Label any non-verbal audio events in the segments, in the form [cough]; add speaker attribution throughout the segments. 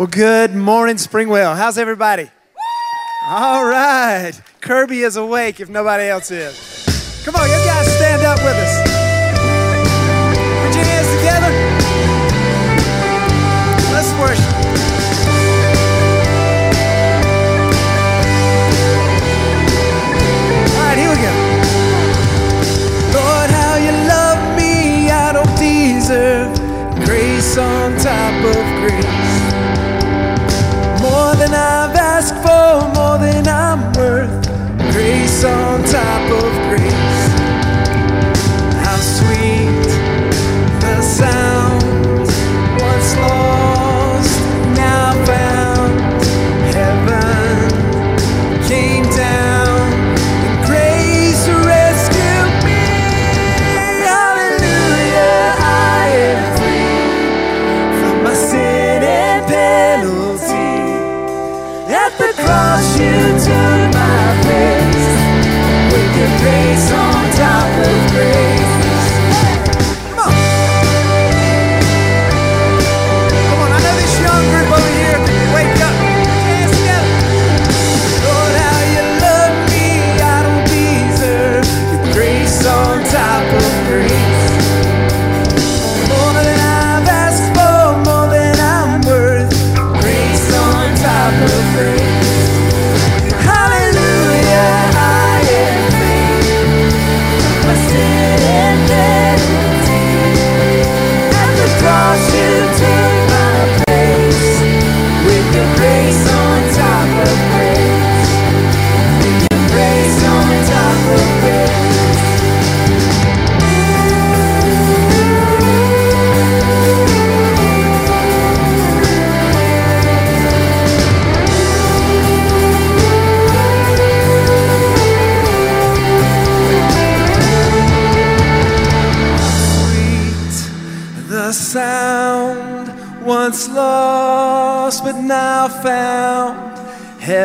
Speaker 1: Well, good morning, Springwell. How's everybody? All right. Kirby is awake if nobody else is. Come on, you guys stand up with us. Put your hands together. Let's worship. All right, here we go. Lord, how you love me, I don't deserve grace on top of grace.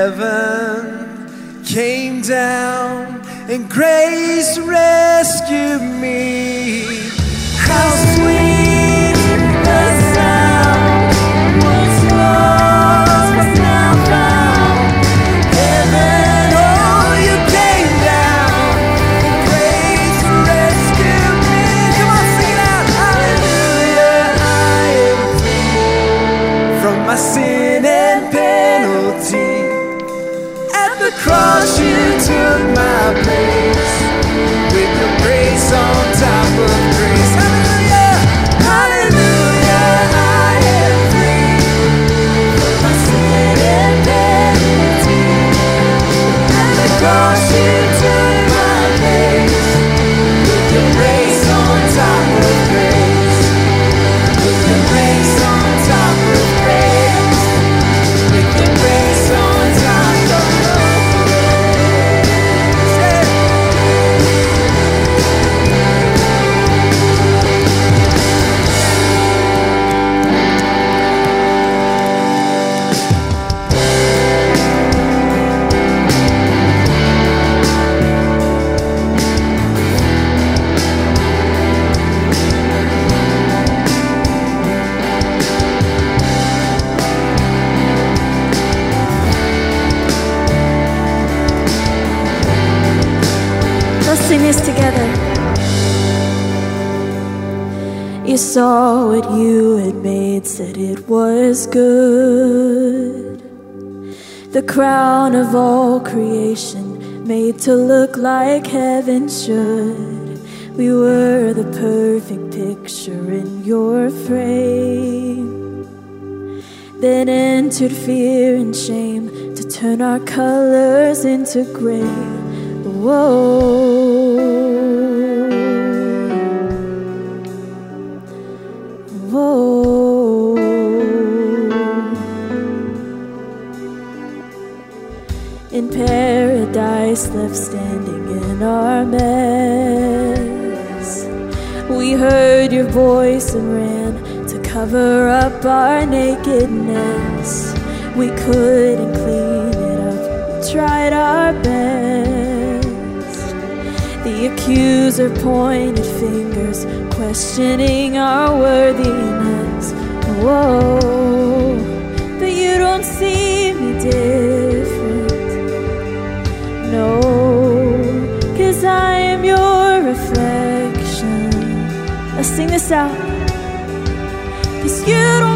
Speaker 1: Heaven You
Speaker 2: saw what you had made, said it was good. The crown of all creation, made to look like heaven should. We were the perfect picture in your frame. Then entered fear and shame to turn our colors into gray. Whoa. Left standing in our mess. We heard your voice and ran to cover up our nakedness. We couldn't clean it up, we tried our best. The accuser pointed fingers, questioning our worthiness. Whoa, but reflection. Let's sing this out. Cause you don't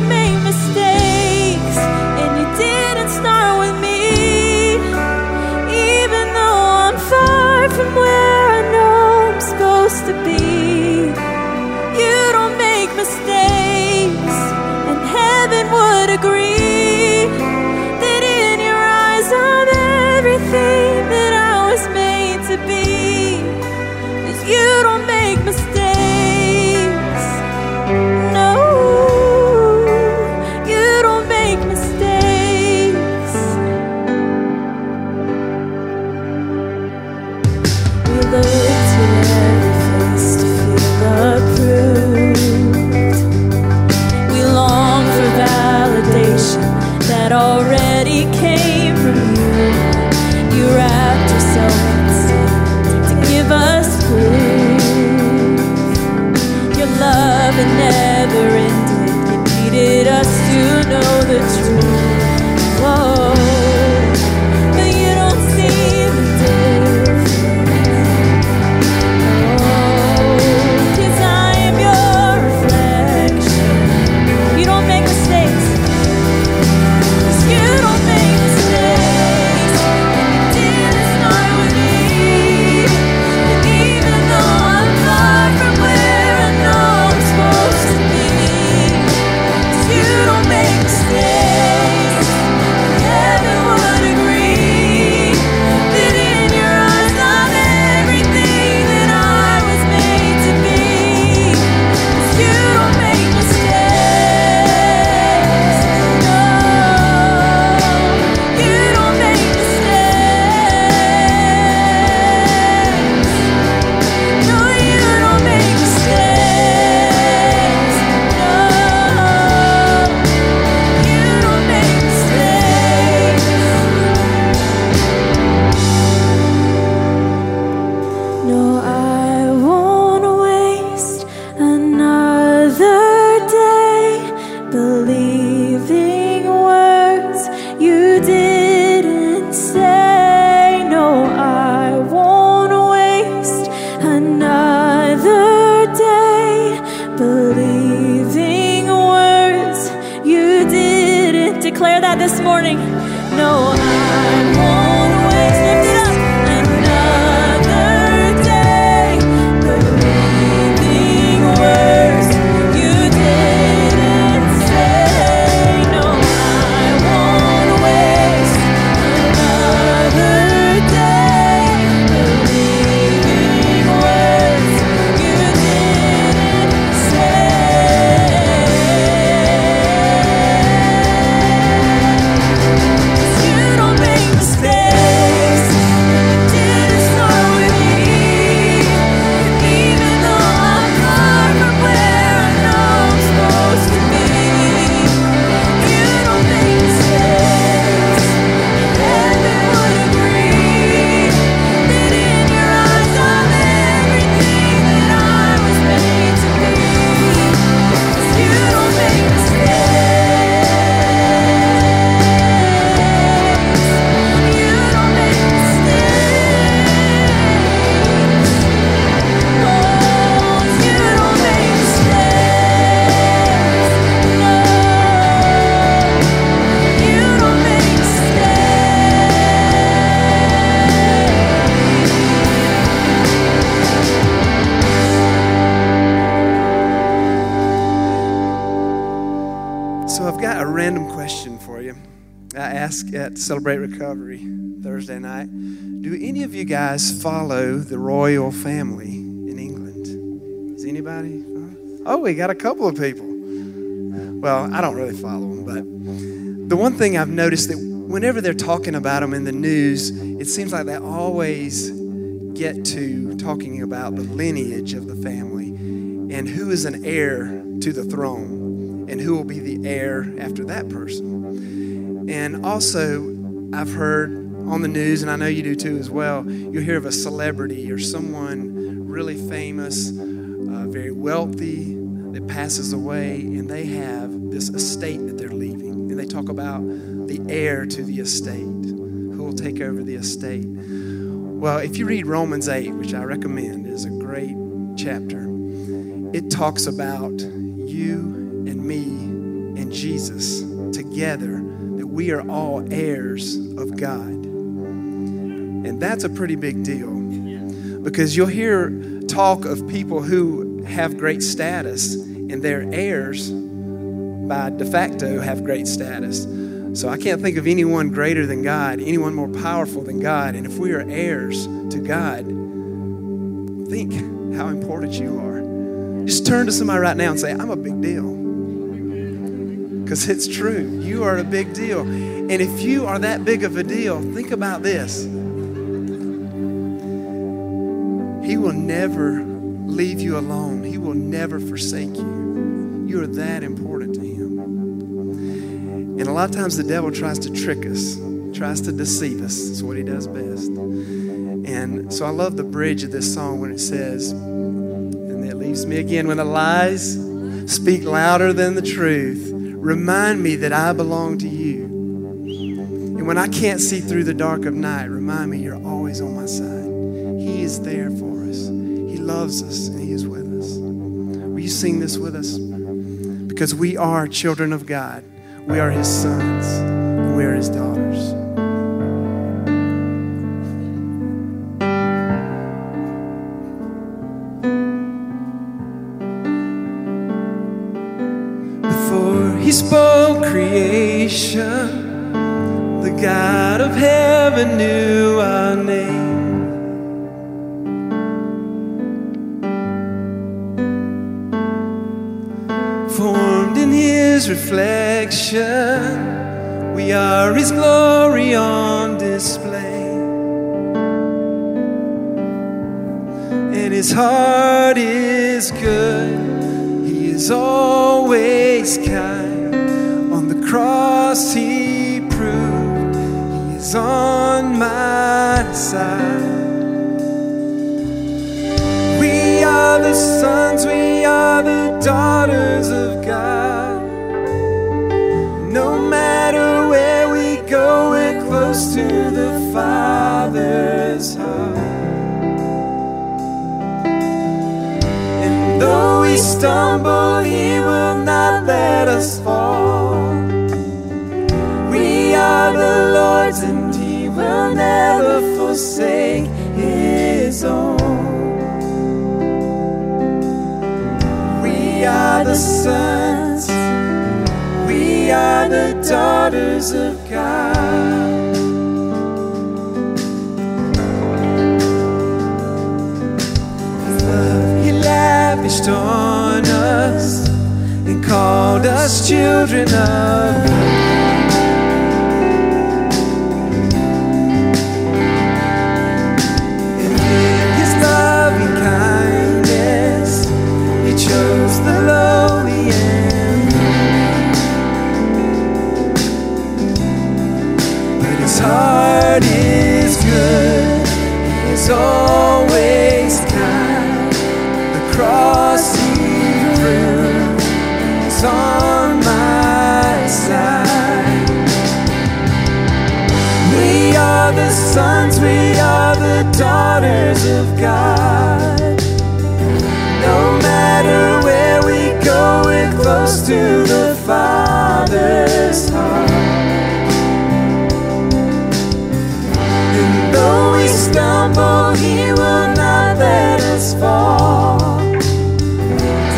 Speaker 1: Celebrate Recovery Thursday night. Do any of you guys follow the royal family in England? Does anybody? Oh, we got a couple of people. Well, I don't really follow them, but the one thing I've noticed that whenever they're talking about them in the news, it seems like they always get to talking about the lineage of the family and who is an heir to the throne and who will be the heir after that person. And also, I've heard on the news, and I know you do too as well, you'll hear of a celebrity or someone really famous, uh, very wealthy, that passes away, and they have this estate that they're leaving. And they talk about the heir to the estate, who will take over the estate. Well, if you read Romans 8, which I recommend, is a great chapter, it talks about you and me and Jesus together, we are all heirs of God. And that's a pretty big deal because you'll hear talk of people who have great status and their heirs by de facto have great status. So I can't think of anyone greater than God, anyone more powerful than God. And if we are heirs to God, think how important you are. Just turn to somebody right now and say, I'm a big deal. Because it's true. You are a big deal. And if you are that big of a deal, think about this. He will never leave you alone, He will never forsake you. You are that important to Him. And a lot of times the devil tries to trick us, tries to deceive us. It's what he does best. And so I love the bridge of this song when it says, and it leaves me again, when the lies speak louder than the truth, remind me that I belong to you. And when I can't see through the dark of night, remind me you're always on my side. He is there for us. He loves us and He is with us. Will you sing this with us? Because we are children of God. We are His sons. And we are His daughters. Creation, the God of heaven knew our name. Formed in His reflection, we are His glory on display. And His heart is good, He is always kind. Cross, He proved He is on my side. We are the sons, we are the daughters of God. No matter where we go, we're close to the Father's heart. And though we stumble, He will not let us fall. Will never forsake His own. We are the sons, we are the daughters of God. Love He lavished on us and called us children of God. His heart is good, He is always kind. The cross He proved is on my side. We are the sons, we are the daughters of God. No matter where we go, we're close to the Father's heart. Stumble, He will not let us fall.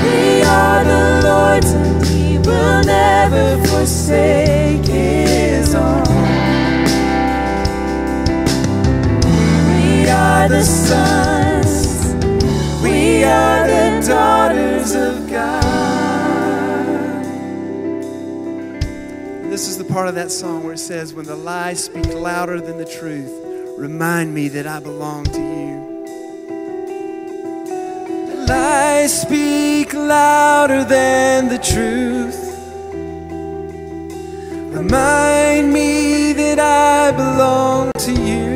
Speaker 1: We are the Lord's, and He will never forsake His own. We are the sons, we are the daughters of God. This is the part of that song where it says, When the lies speak louder than the truth, remind me that I belong to you. Lies speak louder than the truth. Remind me that I belong to you.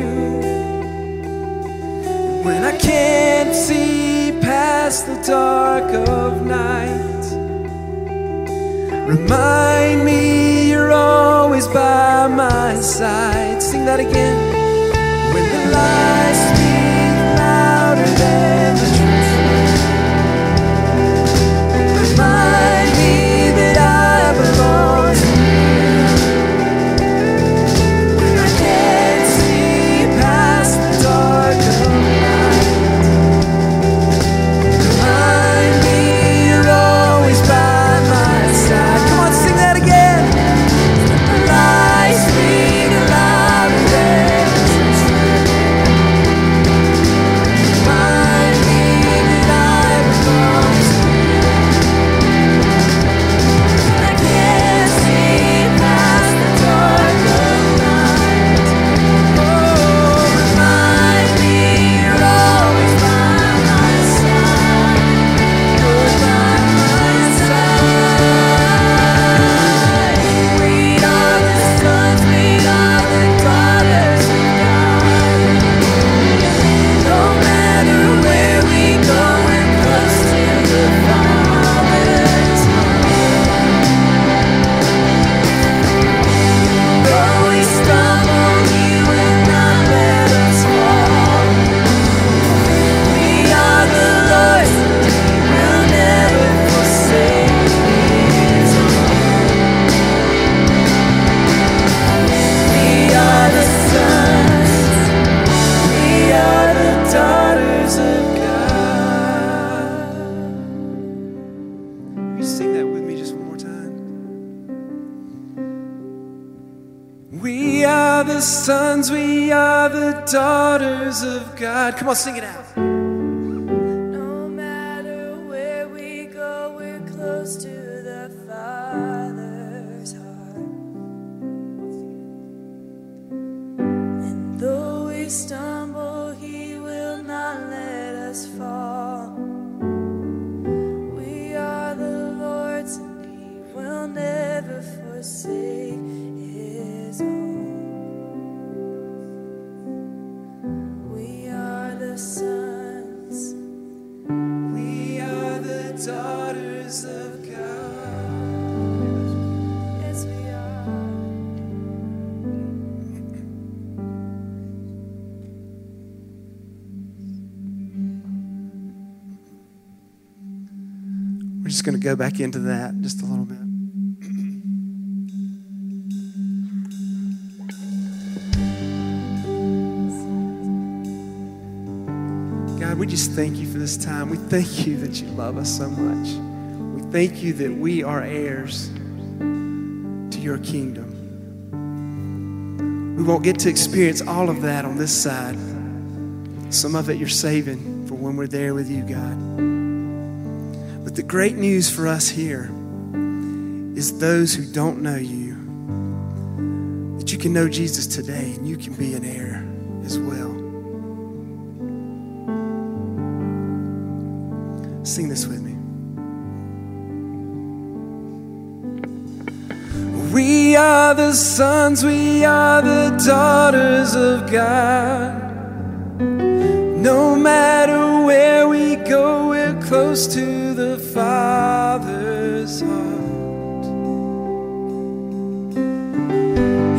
Speaker 1: When I can't see past the dark of night, remind me you're always by my side. Sing that again. Lies going to go back into that just a little bit. God, we just thank you for this time. We thank you that you love us so much. We thank you that we are heirs to your kingdom. We won't get to experience all of that on this side. Some of it you're saving for when we're there with you, God. The great news for us here is those who don't know you, that you can know Jesus today and you can be an heir as well. Sing this with me. We are the sons, we are the daughters of God. No matter where we go, we're close to Father's heart.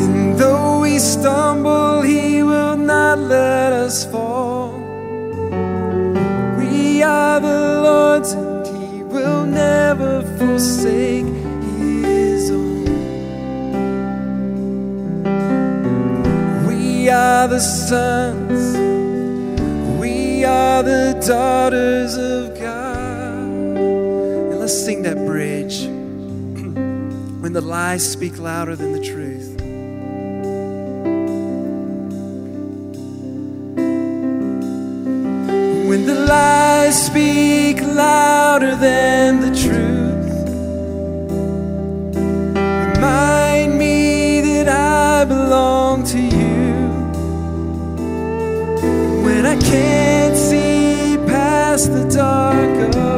Speaker 1: And though we stumble, He will not let us fall. We are the Lord's, and He will never forsake His own. We are the sons. We are the daughters of when the lies speak louder than the truth. When the lies speak louder than the truth. Remind me that I belong to you when I can't see past the dark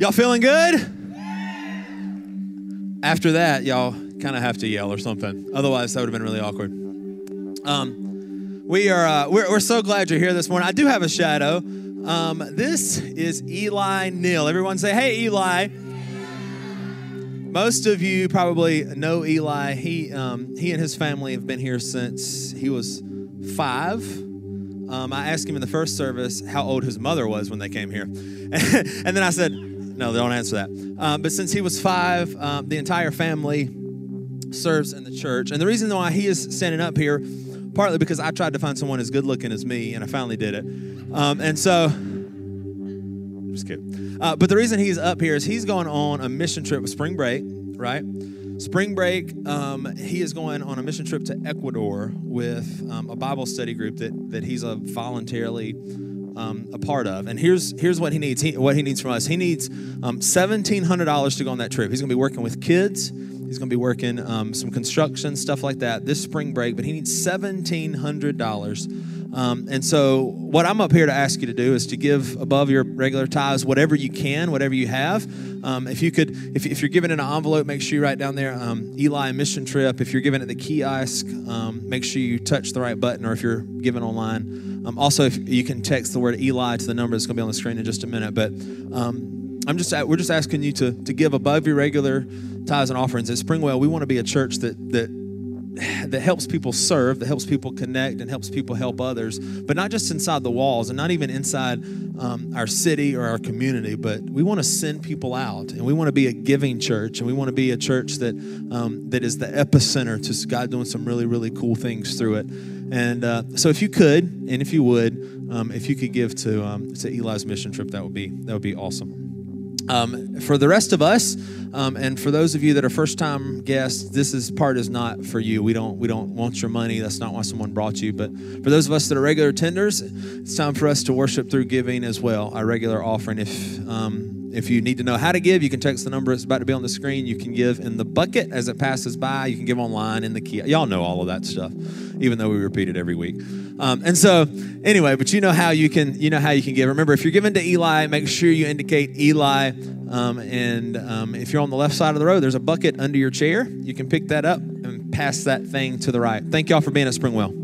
Speaker 3: Y'all feeling good? After that, y'all kind of have to yell or something. Otherwise, that would have been really awkward. Um, we are uh, we're, we're so glad you're here this morning. I do have a shadow. Um, this is Eli Neal. Everyone say, "Hey, Eli." Most of you probably know Eli. He um, he and his family have been here since he was five. Um, I asked him in the first service how old his mother was when they came here, [laughs] and then I said, "No, they don't answer that." Um, but since he was five, um, the entire family serves in the church, and the reason why he is standing up here, partly because I tried to find someone as good looking as me, and I finally did it, um, and so. Just kidding. Uh, but the reason he's up here is he's going on a mission trip with spring break, right? Spring break, um, he is going on a mission trip to Ecuador with um, a Bible study group that that he's a voluntarily um, a part of. And here's here's what he needs. He, what he needs from us. He needs um, seventeen hundred dollars to go on that trip. He's going to be working with kids. He's going to be working um, some construction stuff like that this spring break. But he needs seventeen hundred dollars. Um, and so, what I'm up here to ask you to do is to give above your regular tithes whatever you can, whatever you have. Um, if you could, if, if, you're giving in an envelope, make sure you write down there um, Eli mission trip. If you're giving at the kiosk, make sure you touch the right button, or if you're giving online. Um, also, if you can text the word Eli to the number that's going to be on the screen in just a minute. But um, I'm just we're just asking you to to give above your regular tithes and offerings. At Springwell, we want to be a church that that that helps people serve, that helps people connect, and helps people help others, but not just inside the walls and not even inside um, our city or our community, but we want to send people out and we want to be a giving church and we want to be a church that, um, that is the epicenter to God doing some really, really cool things through it. And uh, so if you could, and if you would, um, if you could give to, um, to Eli's mission trip, that would be, that would be awesome. Um, for the rest of us, um, and for those of you that are first-time guests, this is part is not for you. We don't we don't want your money. That's not why someone brought you. But for those of us that are regular tenders, it's time for us to worship through giving as well. Our regular offering. If um, if you need to know how to give, you can text the number. It's about to be on the screen. You can give in the bucket as it passes by. You can give online in the key. Y'all know all of that stuff, even though we repeat it every week. Um, and so, anyway, but you know how you can you know how you can give. Remember, if you're giving to Eli, make sure you indicate Eli. Um, and um, if you're on the left side of the road, there's a bucket under your chair. You can pick that up and pass that thing to the right. Thank y'all for being at Springwell.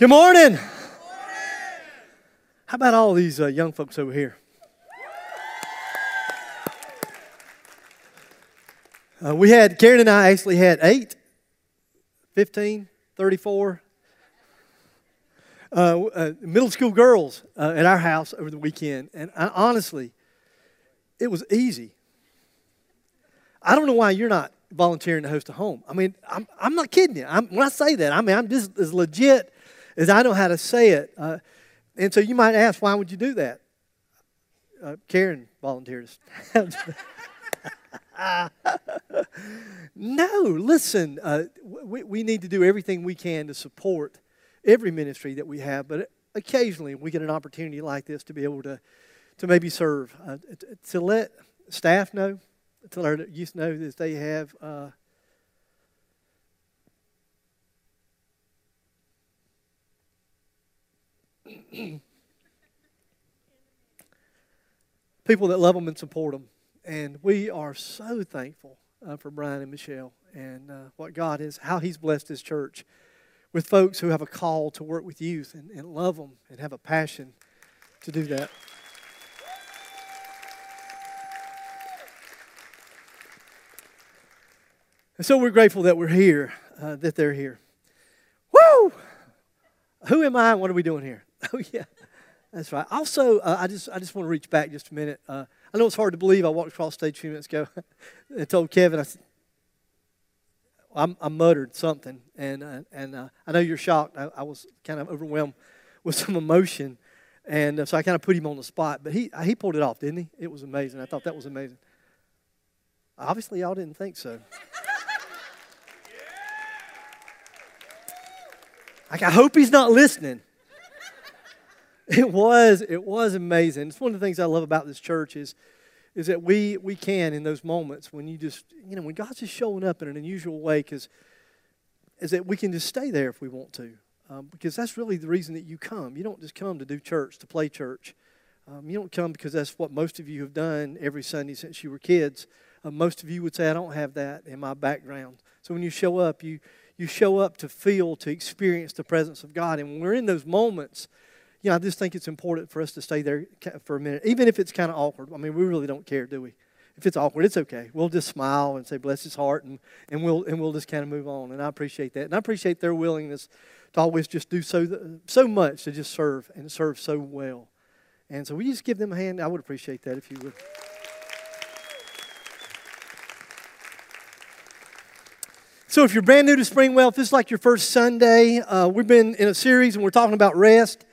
Speaker 4: Good morning. How about all these uh, young folks over here? Uh, we had, Karen and I actually had eight, 15, 34 uh, uh, middle school girls uh, at our house over the weekend. And I, honestly, it was easy. I don't know why you're not volunteering to host a home. I mean, I'm, I'm not kidding you. I'm, when I say that, I mean, I'm just as legit as I know how to say it. Uh, and so you might ask, why would you do that? Uh, Karen volunteers. [laughs] no, listen, uh, we, we need to do everything we can to support every ministry that we have, but occasionally we get an opportunity like this to be able to, to maybe serve, uh, to let staff know to our youth know that they have [clears throat] people that love them and support them. And we are so thankful uh, for Brian and Michelle and uh, what God is, how He's blessed His church with folks who have a call to work with youth and, and love them and have a passion to do that. And so we're grateful that we're here, uh, that they're here. Woo! Who am I? What are we doing here? [laughs] Oh yeah, that's right. Also, uh, I just I just want to reach back just a minute. Uh, I know it's hard to believe. I walked across stage a few minutes ago [laughs] and told Kevin, I said, I, I muttered something, and uh, and uh, I know you're shocked. I, I, was kind of overwhelmed with some emotion, and uh, so I kind of put him on the spot. But he he pulled it off, didn't he? It was amazing. I thought that was amazing. Obviously, y'all didn't think so. [laughs] Like, I hope he's not listening. [laughs] It was, it was amazing. It's one of the things I love about this church is, is that we, we can, in those moments when you just, you know, when God's just showing up in an unusual way, because is that we can just stay there if we want to. Um, because that's really the reason that you come. You don't just come to do church, to play church. Um, you don't come because that's what most of you have done every Sunday since you were kids. Uh, most of you would say, I don't have that in my background. So when you show up, you, you show up to feel, to experience the presence of God. And when we're in those moments, you know, I just think it's important for us to stay there for a minute, even if it's kind of awkward. I mean, we really don't care, do we? If it's awkward, it's okay. We'll just smile and say, bless his heart, and, and, we'll, and we'll just kind of move on. And I appreciate that. And I appreciate their willingness to always just do so, so much to just serve and serve so well. And so, you just give them a hand? I would appreciate that if you would. So, if you're brand new to Springwell, if this is like your first Sunday, uh, we've been in a series and we're talking about rest,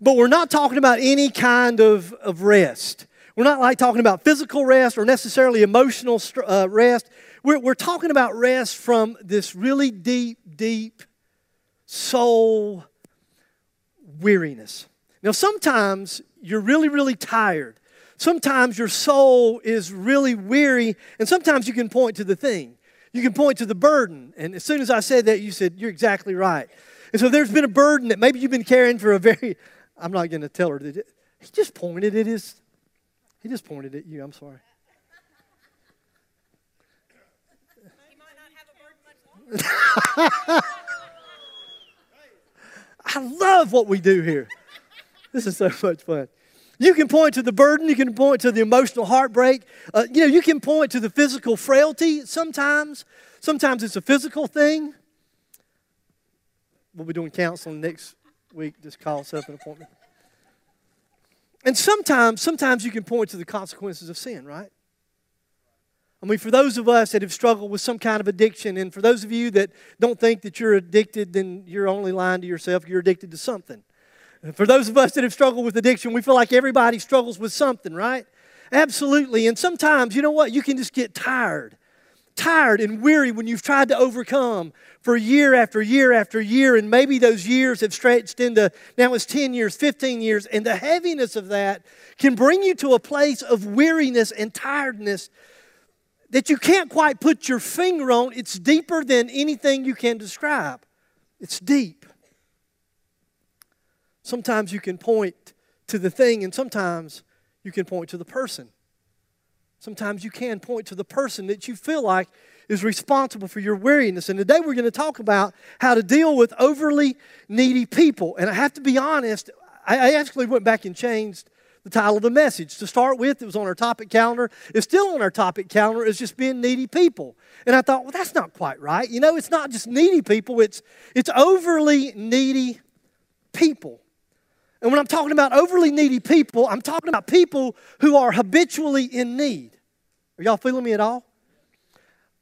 Speaker 4: but we're not talking about any kind of, of rest. We're not like talking about physical rest or necessarily emotional uh, rest. We're, we're talking about rest from this really deep, deep soul weariness. Now, sometimes you're really, really tired. Sometimes your soul is really weary, and sometimes you can point to the thing. You can point to the burden. And as soon as I said that, you said, You're exactly right. And so there's been a burden that maybe you've been carrying for a very, I'm not going to tell her that he just pointed at his, he just pointed at you. I'm sorry. [laughs] I love what we do here. This is so much fun. You can point to the burden, you can point to the emotional heartbreak. Uh, you know, you can point to the physical frailty sometimes. Sometimes it's a physical thing. We'll be doing counseling next week. Just call us up an appointment. And sometimes, sometimes you can point to the consequences of sin, right? I mean, for those of us that have struggled with some kind of addiction, and for those of you that don't think that you're addicted, then you're only lying to yourself. You're addicted to something. For those of us that have struggled with addiction, we feel like everybody struggles with something, right? Absolutely. And sometimes, you know what? You can just get tired. Tired and weary when you've tried to overcome for year after year after year, and maybe those years have stretched into now it's 10 years, 15 years, and the heaviness of that can bring you to a place of weariness and tiredness that you can't quite put your finger on. It's deeper than anything you can describe. It's deep. Sometimes you can point to the thing, and sometimes you can point to the person. Sometimes you can point to the person that you feel like is responsible for your weariness. And today we're going to talk about how to deal with overly needy people. And I have to be honest, I actually went back and changed the title of the message. To start with, it was on our topic calendar. It's still on our topic calendar. It's just being needy people. And I thought, well, that's not quite right. You know, it's not just needy people, it's, it's overly needy people. And when I'm talking about overly needy people, I'm talking about people who are habitually in need. Are y'all feeling me at all?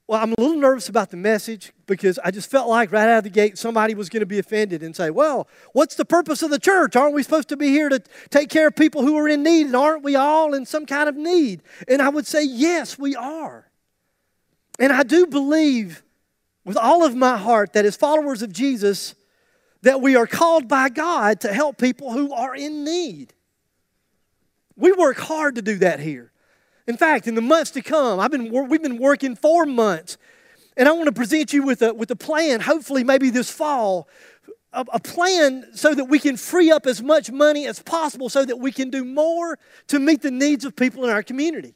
Speaker 4: Well, I'm a little nervous about the message because I just felt like right out of the gate somebody was going to be offended and say, Well, what's the purpose of the church? Aren't we supposed to be here to take care of people who are in need? And aren't we all in some kind of need? And I would say, Yes, we are. And I do believe with all of my heart that as followers of Jesus, that we are called by God to help people who are in need. We work hard to do that here. In fact, in the months to come, I've been, we've been working four months, and I want to present you with a, with a plan, hopefully, maybe this fall, a, a plan so that we can free up as much money as possible so that we can do more to meet the needs of people in our community.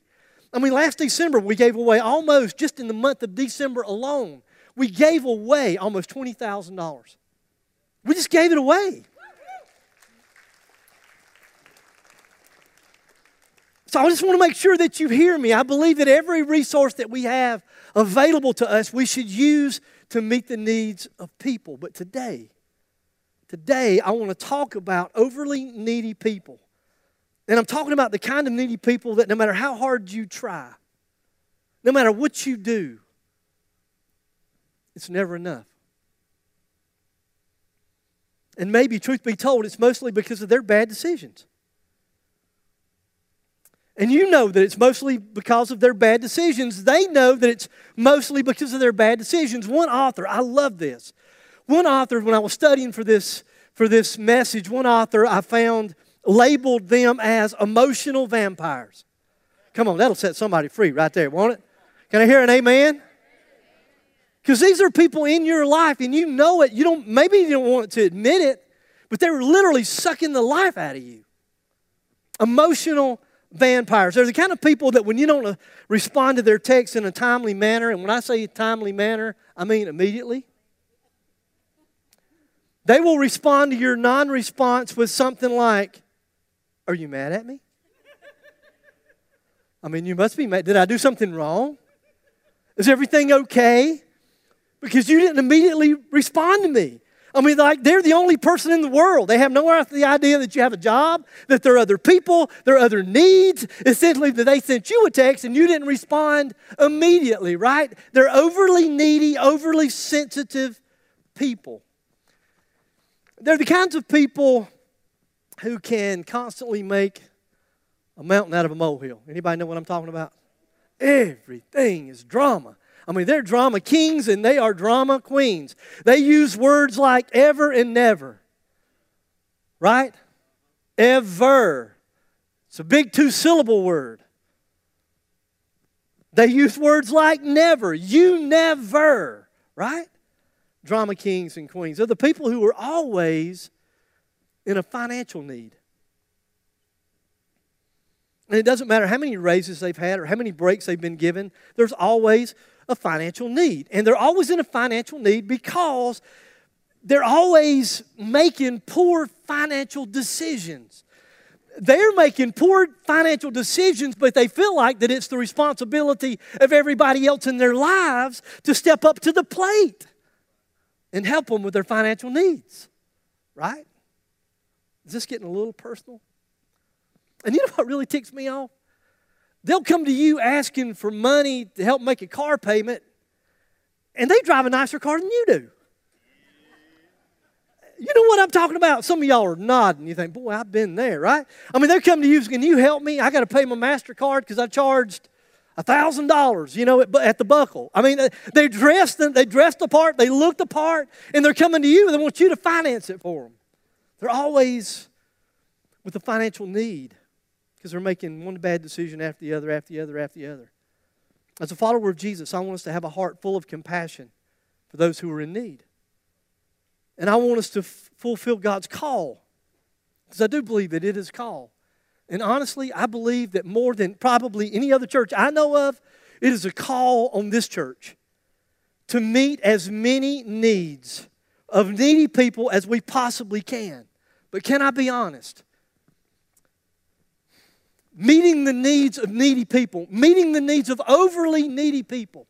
Speaker 4: I mean, last December, we gave away almost, just in the month of December alone, we gave away almost $20,000. We just gave it away. So I just want to make sure that you hear me. I believe that every resource that we have available to us, we should use to meet the needs of people. But today, today, I want to talk about overly needy people. And I'm talking about the kind of needy people that no matter how hard you try, no matter what you do, it's never enough. And maybe, truth be told, it's mostly because of their bad decisions. And you know that it's mostly because of their bad decisions. They know that it's mostly because of their bad decisions. One author, I love this. One author, when I was studying for this, for this message, one author I found labeled them as emotional vampires. Come on, that'll set somebody free right there, won't it? Can I hear an amen? Because these are people in your life and you know it. You don't, maybe you don't want to admit it, but they're literally sucking the life out of you. Emotional vampires. They're the kind of people that when you don't uh, respond to their text in a timely manner, and when I say timely manner, I mean immediately, they will respond to your non response with something like, Are you mad at me? I mean, you must be mad. Did I do something wrong? Is everything okay? Because you didn't immediately respond to me. I mean, like they're the only person in the world. They have no idea that you have a job, that there are other people, there are other needs. Essentially, that they sent you a text and you didn't respond immediately, right? They're overly needy, overly sensitive people. They're the kinds of people who can constantly make a mountain out of a molehill. Anybody know what I'm talking about? Everything is drama. I mean, they're drama kings and they are drama queens. They use words like ever and never. Right? Ever. It's a big two syllable word. They use words like never. You never. Right? Drama kings and queens. They're the people who are always in a financial need. And it doesn't matter how many raises they've had or how many breaks they've been given, there's always a financial need. And they're always in a financial need because they're always making poor financial decisions. They're making poor financial decisions, but they feel like that it's the responsibility of everybody else in their lives to step up to the plate and help them with their financial needs. Right? Is this getting a little personal? And you know what really ticks me off? They'll come to you asking for money to help make a car payment, and they drive a nicer car than you do. You know what I'm talking about? Some of y'all are nodding. You think, boy, I've been there, right? I mean, they come to you, saying, can you help me? I got to pay my MasterCard because I charged $1,000, you know, at, the buckle. I mean, they dressed, they dressed the part, they looked the part, and they're coming to you and they want you to finance it for them. They're always with a financial need because they're making one bad decision after the other, after the other, after the other. As a follower of Jesus, I want us to have a heart full of compassion for those who are in need. And I want us to f- fulfill God's call because I do believe that it is a call. And honestly, I believe that more than probably any other church I know of, it is a call on this church to meet as many needs of needy people as we possibly can. But can I be honest? Meeting the needs of needy people, meeting the needs of overly needy people,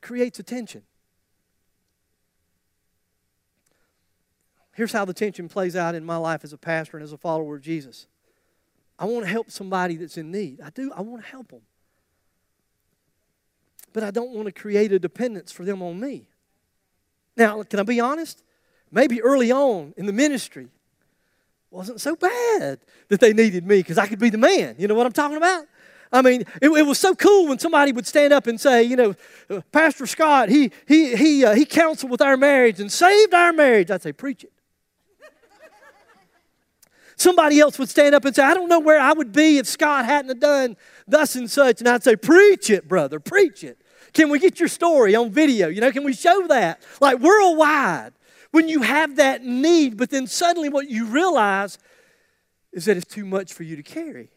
Speaker 4: creates a tension. Here's how the tension plays out in my life as a pastor and as a follower of Jesus. I want to help somebody that's in need. I do. I want to help them. But I don't want to create a dependence for them on me. Now, can I be honest? Maybe early on in the ministry, wasn't so bad that they needed me because I could be the man. You know what I'm talking about? I mean, it, it, was so cool when somebody would stand up and say, you know, uh, Pastor Scott, he, he, he, uh, he counseled with our marriage and saved our marriage. I'd say, preach it. somebody else would stand up and say, I don't know where I would be if Scott hadn't done thus and such. And I'd say, preach it, brother, preach it. Can we get your story on video? You know, can we show that? Like worldwide when you have that need, but then suddenly what you realize is that it's too much for you to carry.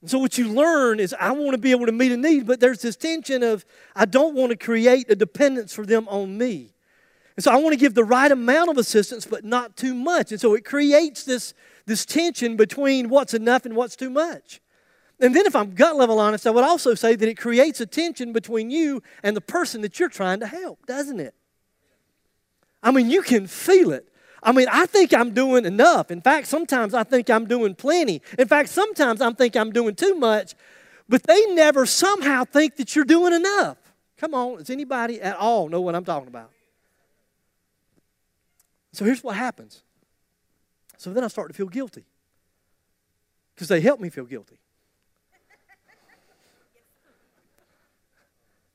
Speaker 4: And so what you learn is I want to be able to meet a need, but there's this tension of I don't want to create a dependence for them on me. And so I want to give the right amount of assistance, but not too much. And so it creates this, this tension between what's enough and what's too much. And then, if I'm gut level honest, I would also say that it creates a tension between you and the person that you're trying to help, doesn't it? I mean, you can feel it. I mean, I think I'm doing enough. In fact, sometimes I think I'm doing plenty. In fact, sometimes I think I'm doing too much. but they never somehow think that you're doing enough. Come on, does anybody at all know what I'm talking about? So here's what happens. So then I start to feel guilty because they help me feel guilty.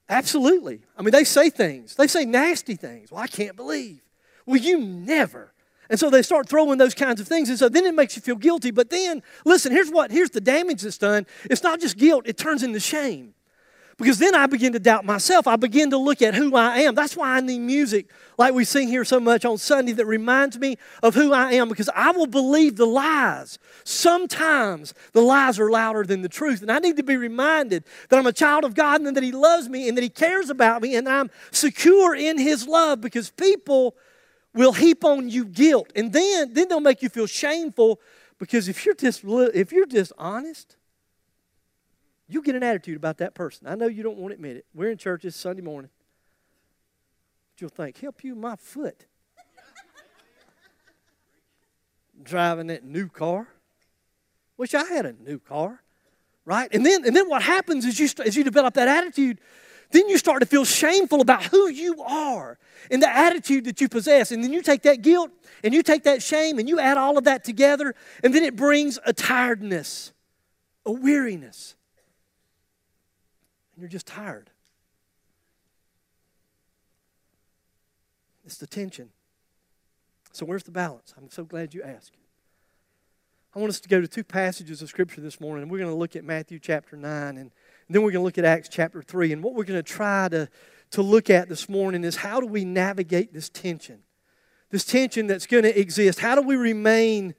Speaker 4: Absolutely. I mean, they say things, they say nasty things. Well, I can't believe. Well, you never. And so they start throwing those kinds of things. And so then it makes you feel guilty. But then, listen, here's what, here's the damage that's done. It's not just guilt, it turns into shame. Because then I begin to doubt myself. I begin to look at who I am. That's why I need music like we sing here so much on Sunday that reminds me of who I am because I will believe the lies. Sometimes the lies are louder than the truth. And I need to be reminded that I'm a child of God and that He loves me and that He cares about me and I'm secure in His love because people will heap on you guilt. And then, then they'll make you feel shameful because if you're just, if you're just honest, you get an attitude about that person. I know you don't want to admit it. We're in church this Sunday morning. But you'll think, help you my foot. [laughs] Driving that new car. Wish I had a new car. Right? And then, and then what happens is you, as you develop that attitude, then you start to feel shameful about who you are and the attitude that you possess. And then you take that guilt and you take that shame and you add all of that together, and then it brings a tiredness, a weariness. And you're just tired. It's the tension. So, where's the balance? I'm so glad you asked. I want us to go to two passages of Scripture this morning, and we're going to look at Matthew chapter 9 and then we're going to look at Acts chapter 3. And what we're going to try to, to look at this morning is how do we navigate this tension? This tension that's going to exist. How do we remain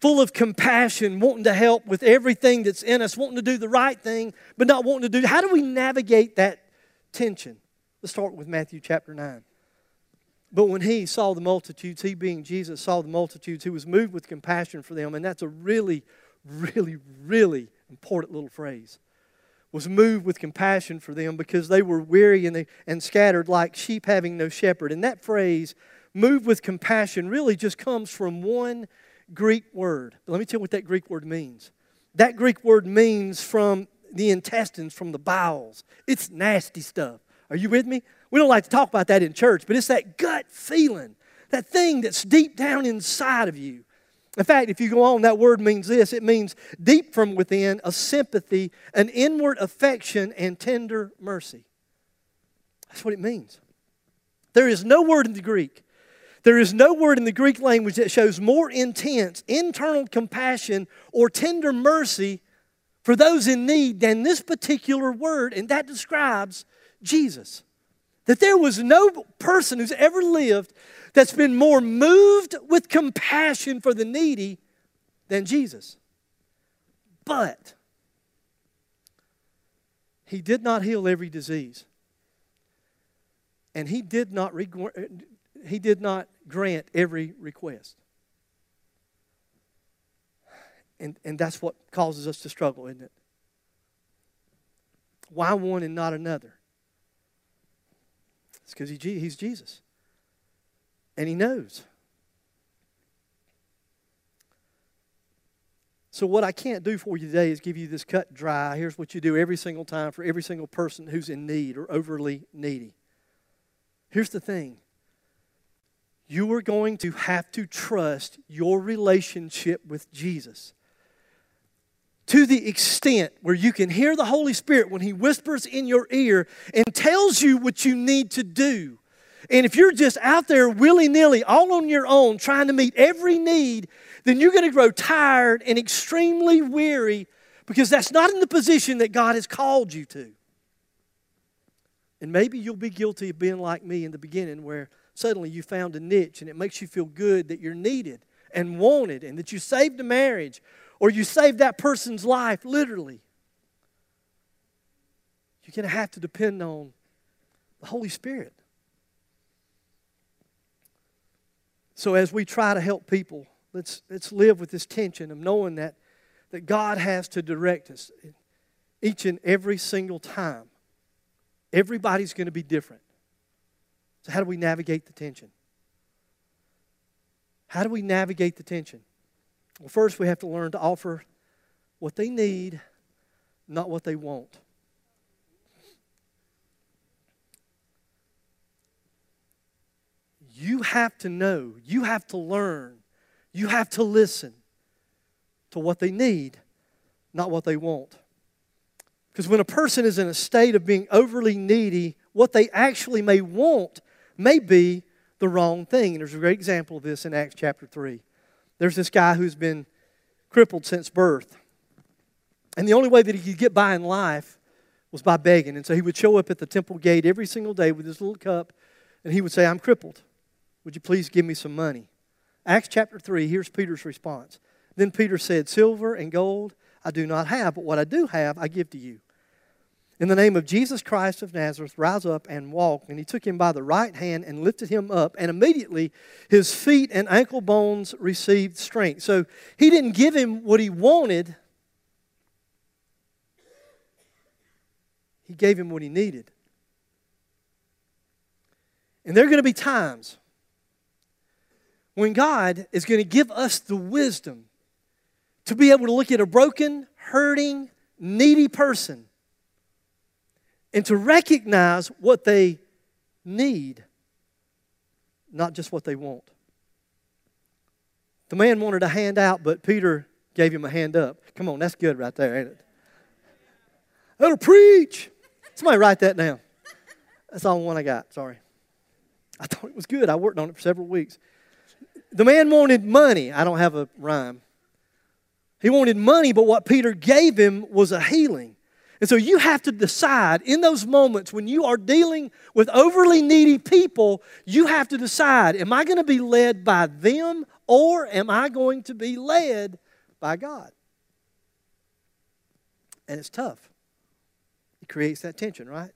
Speaker 4: full of compassion, wanting to help with everything that's in us, wanting to do the right thing, but not wanting to do? How do we navigate that tension? Let's start with Matthew chapter 9. But when he saw the multitudes, he being Jesus saw the multitudes, he was moved with compassion for them. And that's a really, really, really important little phrase was moved with compassion for them because they were weary and, they, and scattered like sheep having no shepherd. And that phrase, moved with compassion, really just comes from one Greek word. Let me tell you what that Greek word means. That Greek word means from the intestines, from the bowels. It's nasty stuff. Are you with me? We don't like to talk about that in church, but it's that gut feeling, that thing that's deep down inside of you. In fact, if you go on, that word means this it means deep from within, a sympathy, an inward affection, and tender mercy. That's what it means. There is no word in the Greek. There is no word in the Greek language that shows more intense internal compassion or tender mercy for those in need than this particular word, and that describes Jesus. That there was no person who's ever lived that's been more moved with compassion for the needy than Jesus. But he did not heal every disease. And he did not, he did not grant every request. And, and that's what causes us to struggle, isn't it? Why one and not another? It's because he, he's Jesus and He knows. So, what I can't do for you today is give you this cut dry. Here's what you do every single time for every single person who's in need or overly needy. Here's the thing you are going to have to trust your relationship with Jesus to the extent where you can hear the Holy Spirit when He whispers in your ear and tells you what you need to do. And if you're just out there willy nilly, all on your own, trying to meet every need, then you're going to grow tired and extremely weary because that's not in the position that God has called you to. And maybe you'll be guilty of being like me in the beginning, where suddenly you found a niche and it makes you feel good that you're needed and wanted and that you saved a marriage or you saved that person's life, literally. You're going to have to depend on the Holy Spirit. So as we try to help people, let's, let's live with this tension of knowing that, that God has to direct us each and every single time. Everybody's going to be different. So, how do we navigate the tension? How do we navigate the tension? Well, first, we have to learn to offer what they need not what they want. You have to know, you have to learn, you have to listen to what they need, not what they want. Because when a person is in a state of being overly needy, what they actually may want may be the wrong thing. And there's a great example of this in Acts chapter 3. There's this guy who's been crippled since birth. And the only way that he could get by in life was by begging. And so he would show up at the temple gate every single day with his little cup, and he would say, I'm crippled. Would you please give me some money? Acts chapter 3, here's Peter's response. Then Peter said, Silver and gold I do not have, but what I do have I give to you. In the name of Jesus Christ of Nazareth, rise up and walk. And he took him by the right hand and lifted him up, and immediately his feet and ankle bones received strength. So he didn't give him what he wanted, he gave him what he needed. And there are going to be times when God is going to give us the wisdom to be able to look at a broken, hurting, needy person and to recognize what they need, not just what they want. The man wanted a hand out, but Peter gave him a hand up. Come on, that's good right there, ain't it? That'll preach. Somebody write that down. That's only one I got. Sorry. I thought it was good. I worked on it for several weeks. The man wanted money. I don't have a rhyme. He wanted money, but what Peter gave him was a healing. And so you have to decide in those moments when you are dealing with overly needy people, you have to decide am I going to be led by them or am I going to be led by God? And it's tough. It creates that tension, right?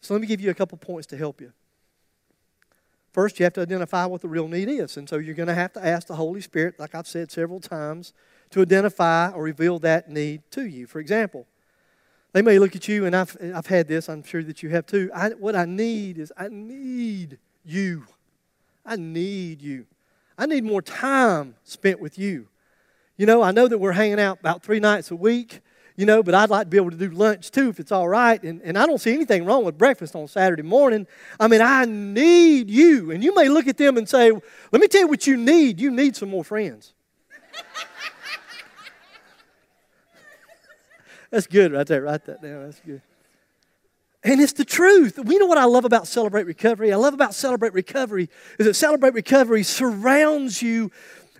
Speaker 4: So let me give you a couple points to help you. First, you have to identify what the real need is. And so you're going to have to ask the Holy Spirit, like I've said several times, to identify or reveal that need to you. For example, they may look at you, and I've, I've had this, I'm sure that you have too. I, what I need is, I need you. I need you. I need more time spent with you. You know, I know that we're hanging out about three nights a week, you know, but I'd like to be able to do lunch too if it's all right. And, and I don't see anything wrong with breakfast on Saturday morning. I mean, I need you. And you may look at them and say, let me tell you what you need. You need some more friends. [laughs] That's good right there. Write that down. That's good. And it's the truth. We know what I love about Celebrate Recovery. I love about Celebrate Recovery is that Celebrate Recovery surrounds you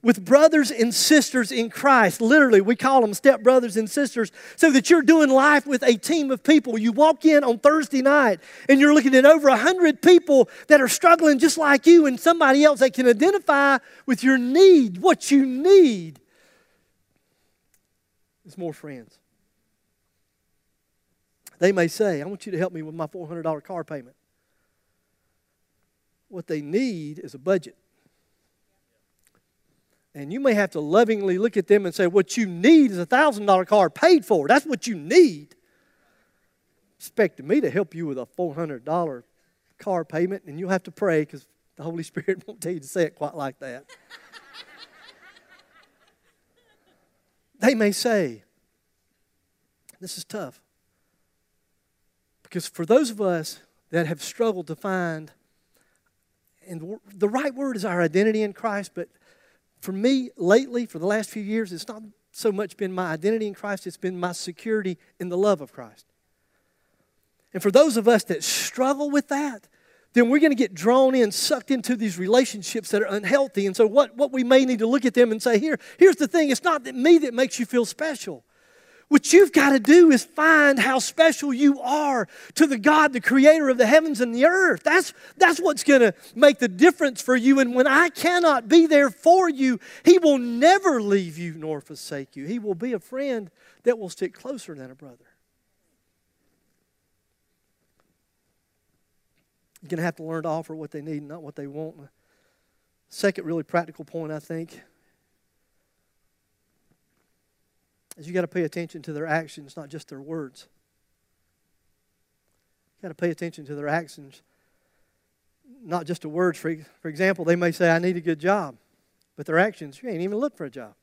Speaker 4: with brothers and sisters in Christ. Literally, we call them step brothers and sisters, so that you're doing life with a team of people. You walk in on Thursday night and you're looking at over 100 people that are struggling just like you and somebody else that can identify with your need. What you need is more friends. They may say, I want you to help me with my $400 car payment. What they need is a budget. And you may have to lovingly look at them and say, What you need is a $1,000 car paid for. That's what you need. Expecting me to help you with a $400 car payment, and you'll have to pray because the Holy [laughs] Spirit won't tell you to say it quite like that. they may say, This is tough. Because for those of us that have struggled to find, and the right word is our identity in Christ, but for me lately, for the last few years, it's not so much been my identity in Christ, it's been my security in the love of Christ. And for those of us that struggle with that, then we're going to get drawn in, sucked into these relationships that are unhealthy. And so, what, what we may need to look at them and say, here, here's the thing it's not that me that makes you feel special. What you've got to do is find how special you are to the God, the creator of the heavens and the earth. That's, that's what's going to make the difference for you. And when I cannot be there for you, He will never leave you nor forsake you. He will be a friend that will stick closer than a brother. You're going to have to learn to offer what they need, not what they want. Second, really practical point, I think, is you got to pay attention to their actions, not just their words. You got to pay attention to their actions, not just the words. For, for example, they may say, I need a good job, but their actions, you ain't even look for a job.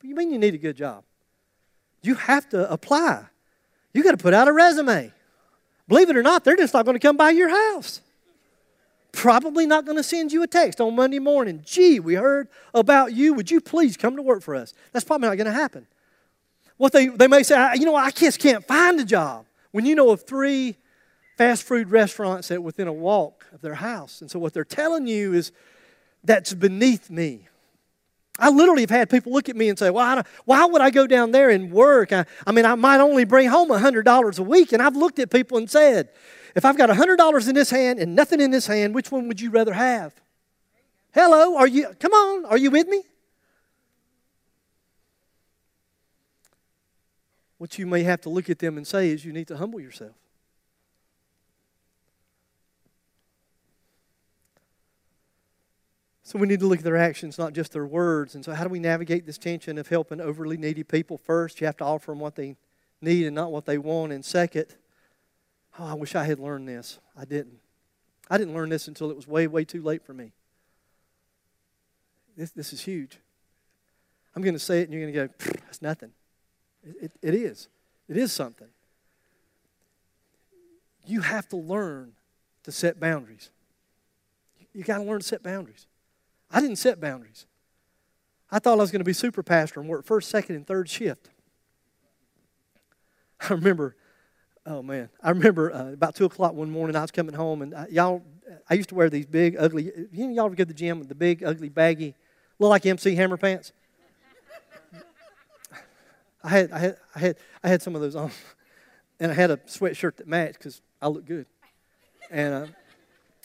Speaker 4: What you mean you need a good job? You have to apply. You got to put out a resume. Believe it or not, they're just not going to come by your house. Probably not going to send you a text on Monday morning. Gee, we heard about you. Would you please come to work for us? That's probably not going to happen. What they, they may say, "I- you know, I just can't find a job. When you know of three fast food restaurants that within a walk of their house. And so what they're telling you is that's beneath me. I literally have had people look at me and say, well, why would I go down there and work? I, I mean, I might only bring home $100 a week. And I've looked at people and said, if I've got $100 in this hand and nothing in this hand, which one would you rather have? Hello, are you, come on, are you with me? What you may have to look at them and say is you need to humble yourself. So we need to look at their actions, not just their words. And so, how do we navigate this tension of helping overly needy people? First, you have to offer them what they need and not what they want. And second, oh, I wish I had learned this. I didn't. I didn't learn this until it was way, way too late for me. This, this is huge. I'm going to say it, and you're going to go, that's nothing. It, it, is. It is something. You have to learn to set boundaries. You got to learn to set boundaries. I didn't set boundaries. I thought I was going to be super pastor and work first, second, and third shift. [laughs] I remember, oh man, I remember uh, about two o'clock one morning. I was coming home, and I, y'all, I used to wear these big, ugly. You know, y'all ever go to the gym with the big, ugly, baggy, look like MC Hammer pants. I had, I had, I had, I had some of those on, [laughs] and I had a sweatshirt that matched because I looked good, and. Uh,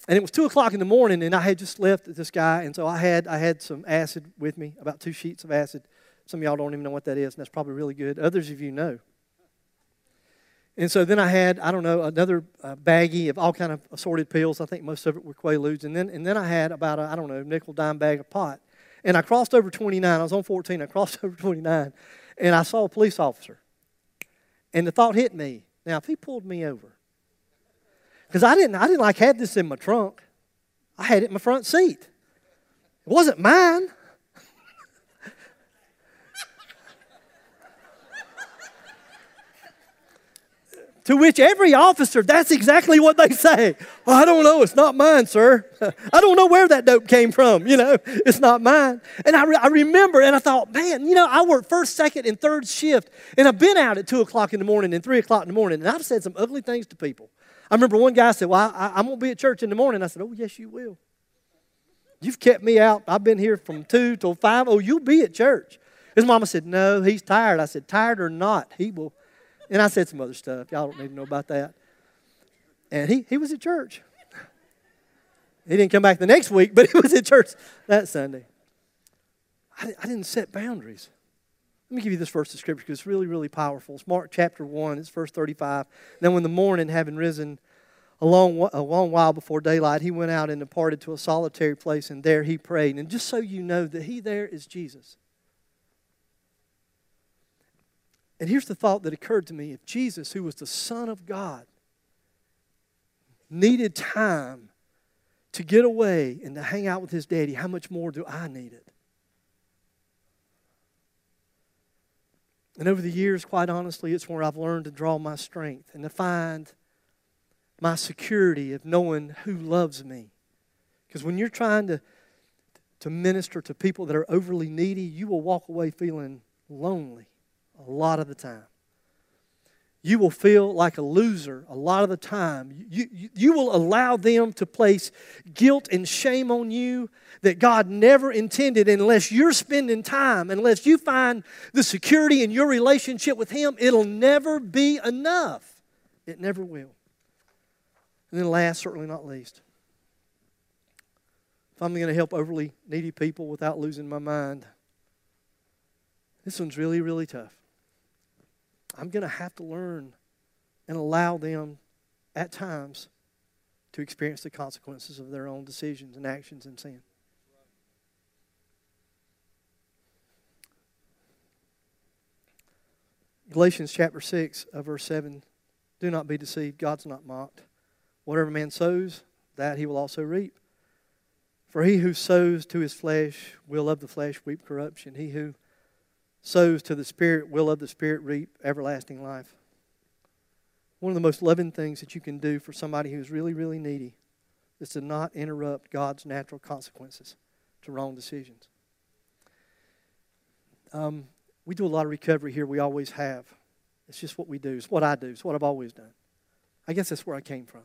Speaker 4: and it was two o'clock in the morning, and I had just left this guy, and so I had I had some acid with me, about two sheets of acid. Some of y'all don't even know what that is, and that's probably really good. Others of you know. And so then I had I don't know another uh, baggie of all kind of assorted pills. I think most of it were Quaaludes, and then and then I had about a, I don't know nickel dime bag of pot. And I crossed over 29. I was on 14. I [laughs] crossed over 29, and I saw a police officer. And the thought hit me. Now, if he pulled me over, because I didn't, I didn't like have this in my trunk. I had it in my front seat. It wasn't mine. To which every officer, that's exactly what they say. Well, I don't know, it's not mine, sir. [laughs] I don't know where that dope came from, you know, [laughs] it's not mine. And I, re- I remember, and I thought, man, you know, I work first, second, and third shift, and I've been out at 2 o'clock in the morning and 3 o'clock in the morning, and I've said some ugly things to people. I remember one guy said, Well, I, I'm going to be at church in the morning. I said, Oh, yes, you will. You've kept me out. I've been here from 2 till 5. Oh, you'll be at church. His mama said, No, he's tired. I said, Tired or not, he will. And I said some other stuff. Y'all don't need to know about that. And he, he was at church. He didn't come back the next week, but he was at church that Sunday. I, I didn't set boundaries. Let me give you this verse of scripture because it's really, really powerful. It's Mark chapter 1, it's verse 35. Then, when the morning, having risen a long, a long while before daylight, he went out and departed to a solitary place, and there he prayed. And just so you know that he there is Jesus. And here's the thought that occurred to me if Jesus, who was the Son of God, needed time to get away and to hang out with his daddy, how much more do I need it? And over the years, quite honestly, it's where I've learned to draw my strength and to find my security of knowing who loves me. Because when you're trying to, to minister to people that are overly needy, you will walk away feeling lonely a lot of the time. You will feel like a loser a lot of the time. You, you, you will allow them to place guilt and shame on you that God never intended unless you're spending time, unless you find the security in your relationship with Him, it'll never be enough. It never will. And then, last, certainly not least, if I'm going to help overly needy people without losing my mind, this one's really, really tough. I'm going to have to learn and allow them at times to experience the consequences of their own decisions and actions and sin. Galatians chapter 6, uh, verse 7 Do not be deceived, God's not mocked. Whatever man sows, that he will also reap. For he who sows to his flesh will of the flesh reap corruption. He who sows to the Spirit will of the Spirit reap everlasting life. One of the most loving things that you can do for somebody who's really, really needy is to not interrupt God's natural consequences to wrong decisions. Um, we do a lot of recovery here. We always have. It's just what we do. It's what I do. It's what I've always done. I guess that's where I came from.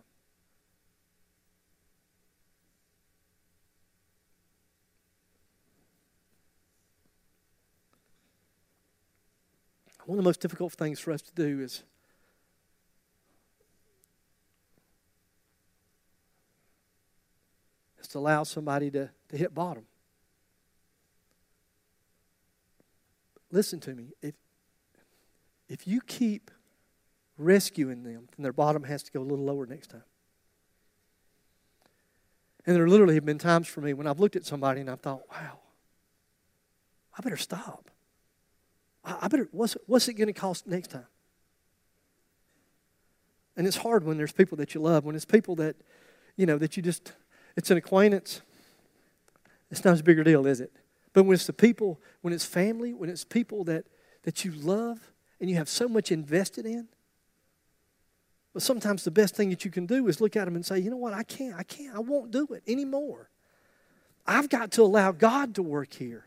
Speaker 4: One of the most difficult things for us to do is is to allow somebody to, to hit bottom. Listen to me. If, if you keep rescuing them, then their bottom has to go a little lower next time. And there literally have been times for me when I've looked at somebody and I've thought, wow, I better stop. I, better, what's, what's it going to cost next time? And it's hard when there's people that you love, when it's people that, you know, that you just, it's an acquaintance. It's not as big a deal, is it? But when it's the people, when it's family, when it's people that, that you love and you have so much invested in, but sometimes the best thing that you can do is look at them and say, you know what, I can't, I can't, I won't do it anymore. I've got to allow God to work here.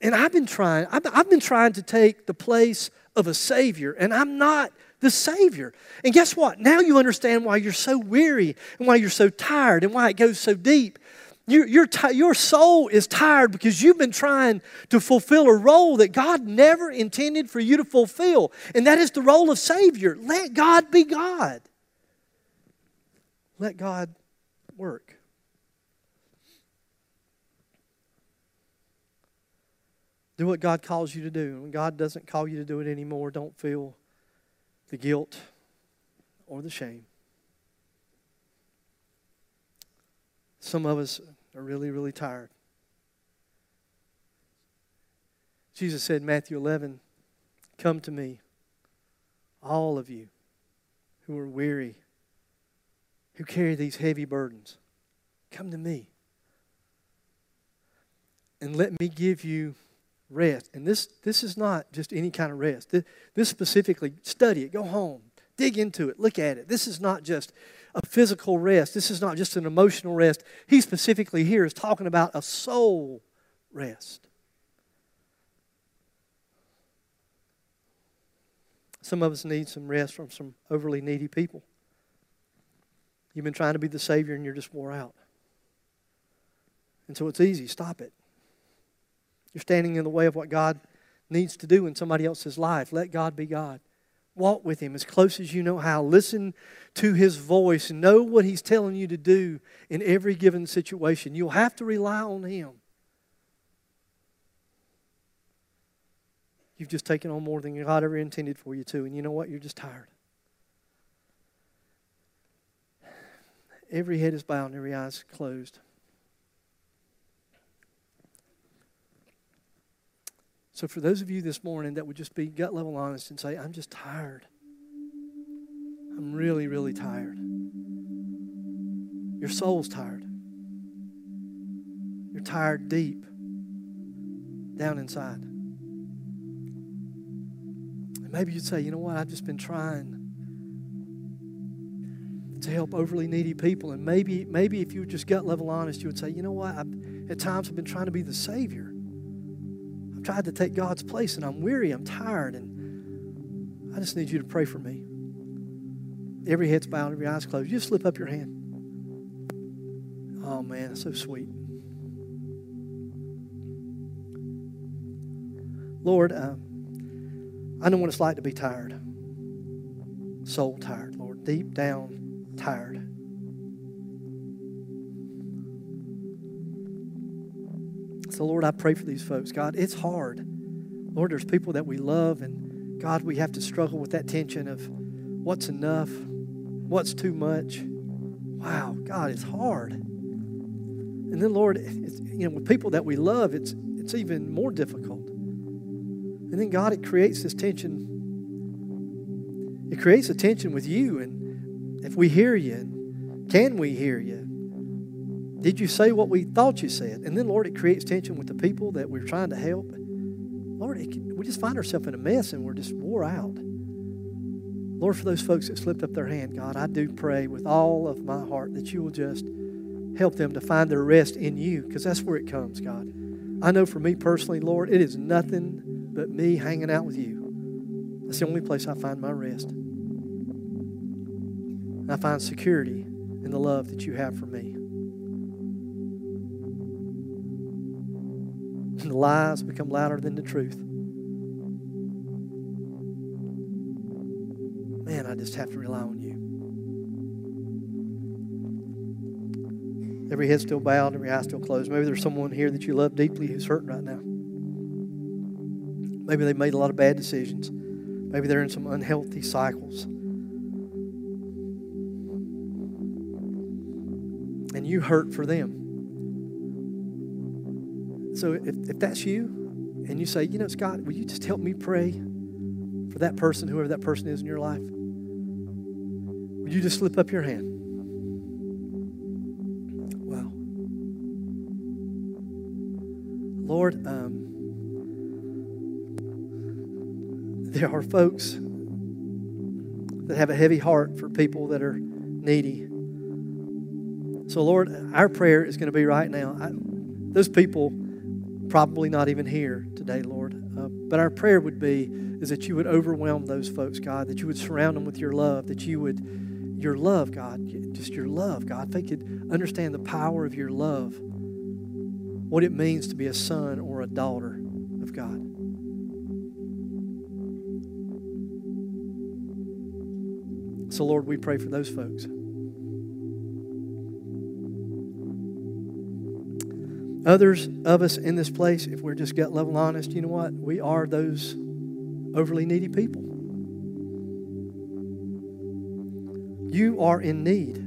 Speaker 4: And I've been trying, I've, I've been trying to take the place of a Savior, and I'm not the Savior. And guess what? Now you understand why you're so weary and why you're so tired and why it goes so deep. Your, your, your soul is tired because you've been trying to fulfill a role that God never intended for you to fulfill, and that is the role of Savior. Let God be God. Let God work. Do what God calls you to do. When God doesn't call you to do it anymore, don't feel the guilt or the shame. Some of us are really, really tired. Jesus said in Matthew 11, Come to me, all of you who are weary, who carry these heavy burdens. Come to me. And let me give you rest. And this, this is not just any kind of rest. This, this specifically, study it, go home, dig into it, look at it. This is not just a physical rest. This is not just an emotional rest. He specifically here is talking about a soul rest. Some of us need some rest from some overly needy people. You've been trying to be the Savior and you're just wore out. And so it's easy. Stop it. You're standing in the way of what God needs to do in somebody else's life. Let God be God. Walk with Him as close as you know how. Listen to His voice. Know what He's telling you to do in every given situation. You'll have to rely on Him. You've just taken on more than God ever intended for you to, and you know what? You're just tired. Every head is bowed and every eye is closed. So, for those of you this morning that would just be gut level honest and say, I'm just tired. I'm really, really tired. Your soul's tired. You're tired deep down inside. And maybe you'd say, you know what, I've just been trying to help overly needy people. And maybe, maybe if you were just gut level honest, you would say, you know what, I've, at times I've been trying to be the Savior tried to take God's place and I'm weary, I'm tired, and I just need you to pray for me. Every head's bowed, every eye's closed. You just slip up your hand. Oh man, that's so sweet. Lord, uh, I know what it's like to be tired. Soul tired, Lord. Deep down tired. So, Lord, I pray for these folks. God, it's hard. Lord, there's people that we love, and God, we have to struggle with that tension of what's enough, what's too much. Wow, God, it's hard. And then, Lord, you know, with people that we love, it's it's even more difficult. And then, God, it creates this tension. It creates a tension with you, and if we hear you, can we hear you? Did you say what we thought you said? And then, Lord, it creates tension with the people that we're trying to help. Lord, can, we just find ourselves in a mess and we're just wore out. Lord, for those folks that slipped up their hand, God, I do pray with all of my heart that you will just help them to find their rest in you because that's where it comes, God. I know for me personally, Lord, it is nothing but me hanging out with you. That's the only place I find my rest. I find security in the love that you have for me. And lies become louder than the truth. Man, I just have to rely on you. Every head still bowed, every eye still closed. Maybe there's someone here that you love deeply who's hurting right now. Maybe they've made a lot of bad decisions. Maybe they're in some unhealthy cycles. And you hurt for them. So if, if that's you, and you say, you know, Scott, will you just help me pray for that person, whoever that person is in your life? Would you just slip up your hand? Wow. Lord, um, there are folks that have a heavy heart for people that are needy. So, Lord, our prayer is going to be right now. I, those people probably not even here today, Lord. Uh, but our prayer would be is that you would overwhelm those folks, God, that you would surround them with your love, that you would, your love, God, just your love, God. They could understand the power of your love, what it means to be a son or a daughter of God. So, Lord, we pray for those folks. Others of us in this place, if we're just gut level honest, you know what? We are those overly needy people. You are in need.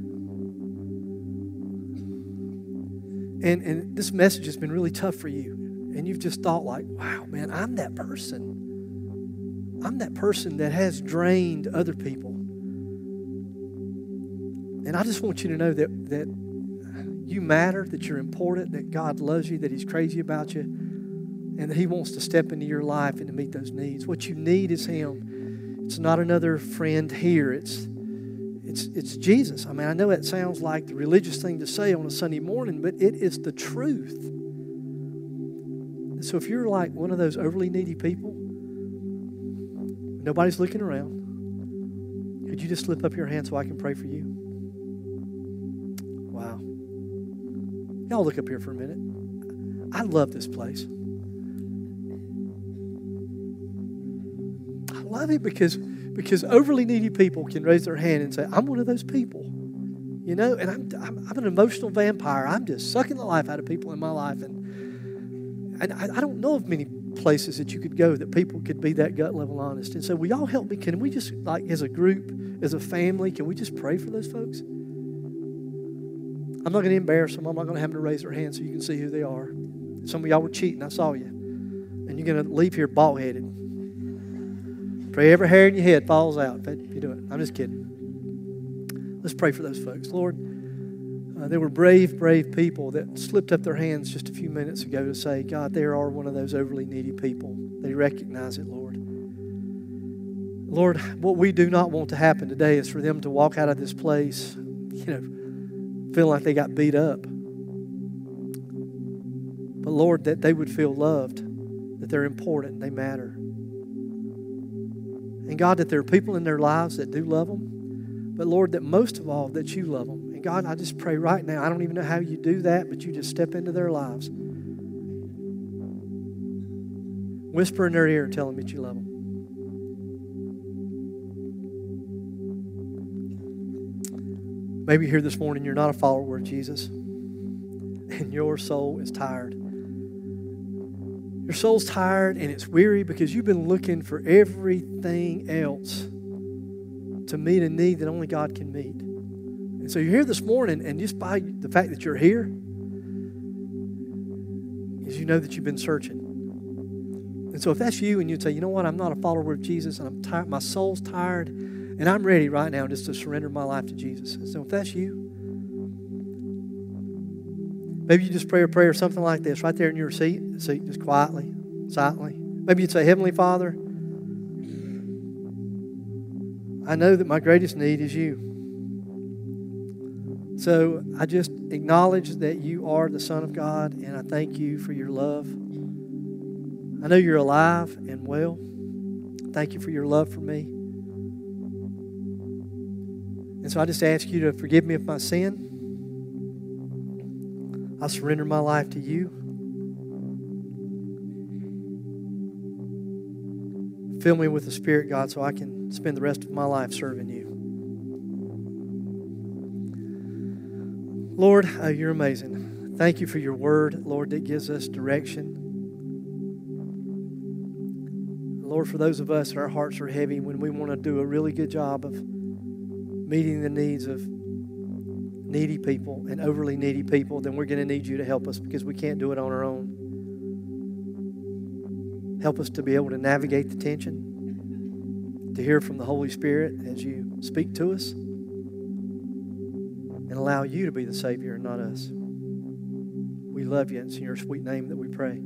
Speaker 4: And, and this message has been really tough for you. And you've just thought, like, wow, man, I'm that person. I'm that person that has drained other people. And I just want you to know that, that you matter, that you're important, that God loves you, that He's crazy about you, and that He wants to step into your life and to meet those needs. What you need is Him. It's not another friend here. It's it's it's Jesus. I mean, I know it sounds like the religious thing to say on a Sunday morning, but it is the truth. So if you're like one of those overly needy people, nobody's looking around, could you just slip up your hand so I can pray for you? Y'all look up here for a minute. I love this place. I love it because, because overly needy people can raise their hand and say, I'm one of those people. You know, and I'm, I'm, I'm an emotional vampire. I'm just sucking the life out of people in my life. And, and I, I don't know of many places that you could go that people could be that gut level honest. And so, will y'all help me? Can we just, like, as a group, as a family, can we just pray for those folks? I'm not going to embarrass them. I'm not going to have them to raise their hands so you can see who they are. Some of y'all were cheating. I saw you. And you're going to leave here bald headed. Pray every hair in your head falls out if you do it. I'm just kidding. Let's pray for those folks. Lord, uh, there were brave, brave people that slipped up their hands just a few minutes ago to say, God, they are one of those overly needy people. They recognize it, Lord. Lord, what we do not want to happen today is for them to walk out of this place, you know, feeling like they got beat up. But Lord, that they would feel loved, that they're important, they matter. And God, that there are people in their lives that do love them, but Lord, that most of all, that you love them. And God, I just pray right now, I don't even know how you do that, but you just step into their lives. Whisper in their ear and tell them that you love them. Maybe here this morning you're not a follower of Jesus and your soul is tired. Your soul's tired and it's weary because you've been looking for everything else to meet a need that only God can meet. And so you're here this morning, and just by the fact that you're here, is you know that you've been searching. And so if that's you and you'd say, you know what, I'm not a follower of Jesus and I'm tired, my soul's tired, and I'm ready right now just to surrender my life to Jesus. So if that's you, maybe you just pray a prayer, or something like this, right there in your seat, seat, just quietly, silently. Maybe you'd say, Heavenly Father, I know that my greatest need is you. So I just acknowledge that you are the Son of God, and I thank you for your love. I know you're alive and well. Thank you for your love for me. And so I just ask you to forgive me of my sin. I surrender my life to you. Fill me with the Spirit, God, so I can spend the rest of my life serving you. Lord, uh, you're amazing. Thank you for your word, Lord, that gives us direction. Lord, for those of us our hearts are heavy when we want to do a really good job of meeting the needs of needy people and overly needy people, then we're going to need you to help us because we can't do it on our own. Help us to be able to navigate the tension, to hear from the Holy Spirit as you speak to us, and allow you to be the Savior and not us. We love you. and It's in your sweet name that we pray.